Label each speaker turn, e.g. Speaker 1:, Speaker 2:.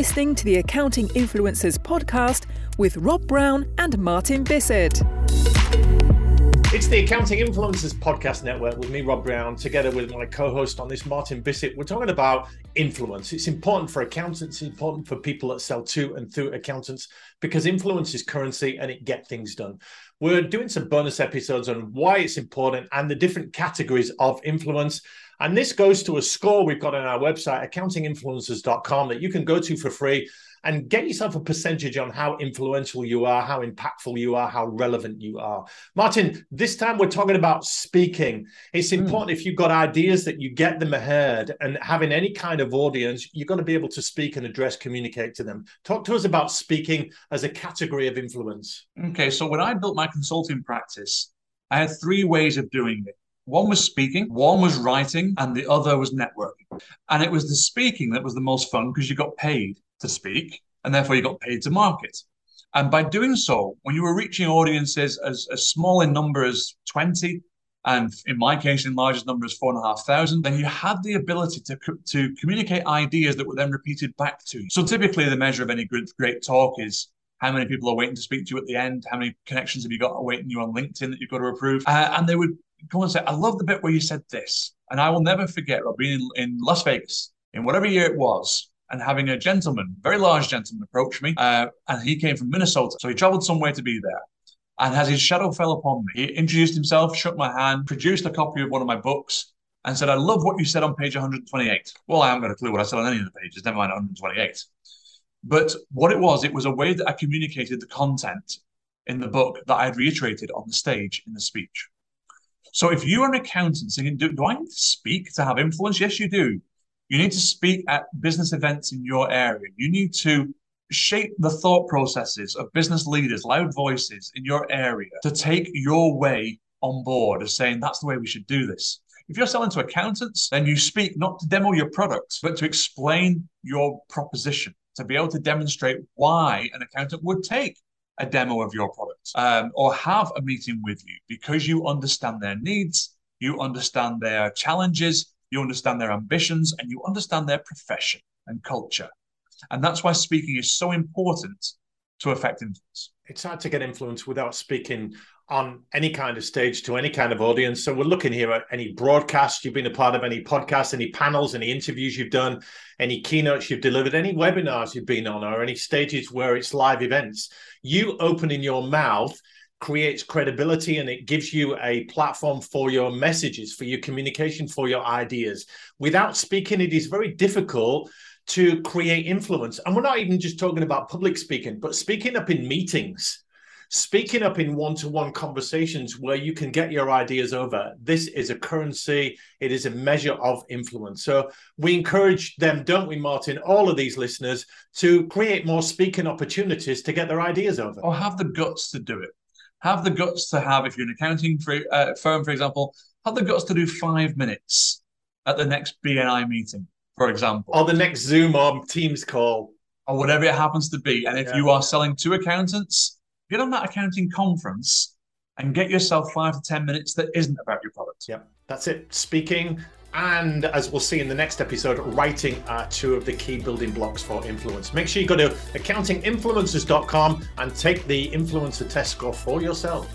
Speaker 1: listening to the Accounting Influencers podcast with Rob Brown and Martin Bissett.
Speaker 2: It's the Accounting Influencers Podcast Network with me, Rob Brown, together with my co host on this, Martin Bissett. We're talking about influence. It's important for accountants, it's important for people that sell to and through accountants because influence is currency and it gets things done. We're doing some bonus episodes on why it's important and the different categories of influence. And this goes to a score we've got on our website, accountinginfluencers.com, that you can go to for free and get yourself a percentage on how influential you are, how impactful you are, how relevant you are. Martin, this time we're talking about speaking. It's hmm. important mm. if you've got ideas that you get them ahead and having any kind of audience, you're going to be able to speak and address, communicate to them. Talk to us about speaking as a category of influence.
Speaker 3: Okay, so when I built my consulting practice, I had three ways of doing it. One was speaking, one was writing, and the other was networking. And it was the speaking that was the most fun because you got paid to speak, and therefore you got paid to market. And by doing so, when you were reaching audiences as, as small in number as 20, and in my case, in largest number as four and a half thousand, then you had the ability to, to communicate ideas that were then repeated back to you. So typically, the measure of any good, great talk is how many people are waiting to speak to you at the end, how many connections have you got awaiting you on LinkedIn that you've got to approve. Uh, and they would come and say, I love the bit where you said this. And I will never forget, Rob, being in, in Las Vegas in whatever year it was, and having a gentleman, very large gentleman, approach me. Uh, and he came from Minnesota. So he traveled somewhere to be there. And as his shadow fell upon me, he introduced himself, shook my hand, produced a copy of one of my books, and said, I love what you said on page 128. Well, I haven't got a clue what I said on any of the pages, never mind 128. But what it was, it was a way that I communicated the content in the book that I had reiterated on the stage in the speech. So if you're an accountant thinking, do, do I need to speak to have influence? Yes, you do. You need to speak at business events in your area. You need to shape the thought processes of business leaders, loud voices in your area to take your way on board as saying that's the way we should do this. If you're selling to accountants, then you speak not to demo your product, but to explain your proposition, to be able to demonstrate why an accountant would take a demo of your product um, or have a meeting with you because you understand their needs, you understand their challenges, you understand their ambitions, and you understand their profession and culture. And that's why speaking is so important to affect influence.
Speaker 2: It's hard to get influence without speaking on any kind of stage to any kind of audience. So we're looking here at any broadcast you've been a part of, any podcasts, any panels, any interviews you've done, any keynotes you've delivered, any webinars you've been on, or any stages where it's live events. You opening your mouth creates credibility and it gives you a platform for your messages, for your communication, for your ideas. Without speaking, it is very difficult to create influence. And we're not even just talking about public speaking, but speaking up in meetings, speaking up in one to one conversations where you can get your ideas over. This is a currency, it is a measure of influence. So we encourage them, don't we, Martin, all of these listeners to create more speaking opportunities to get their ideas over.
Speaker 3: Or have the guts to do it have the guts to have, if you're an accounting uh, firm, for example, have the guts to do five minutes at the next BNI meeting, for example.
Speaker 2: Or the next Zoom or Teams call.
Speaker 3: Or whatever it happens to be. And if yeah. you are selling to accountants, get on that accounting conference and get yourself five to 10 minutes that isn't about your product.
Speaker 2: Yep. That's it. Speaking and as we'll see in the next episode, writing are two of the key building blocks for influence. Make sure you go to accountinginfluencers.com and take the influencer test score for yourself.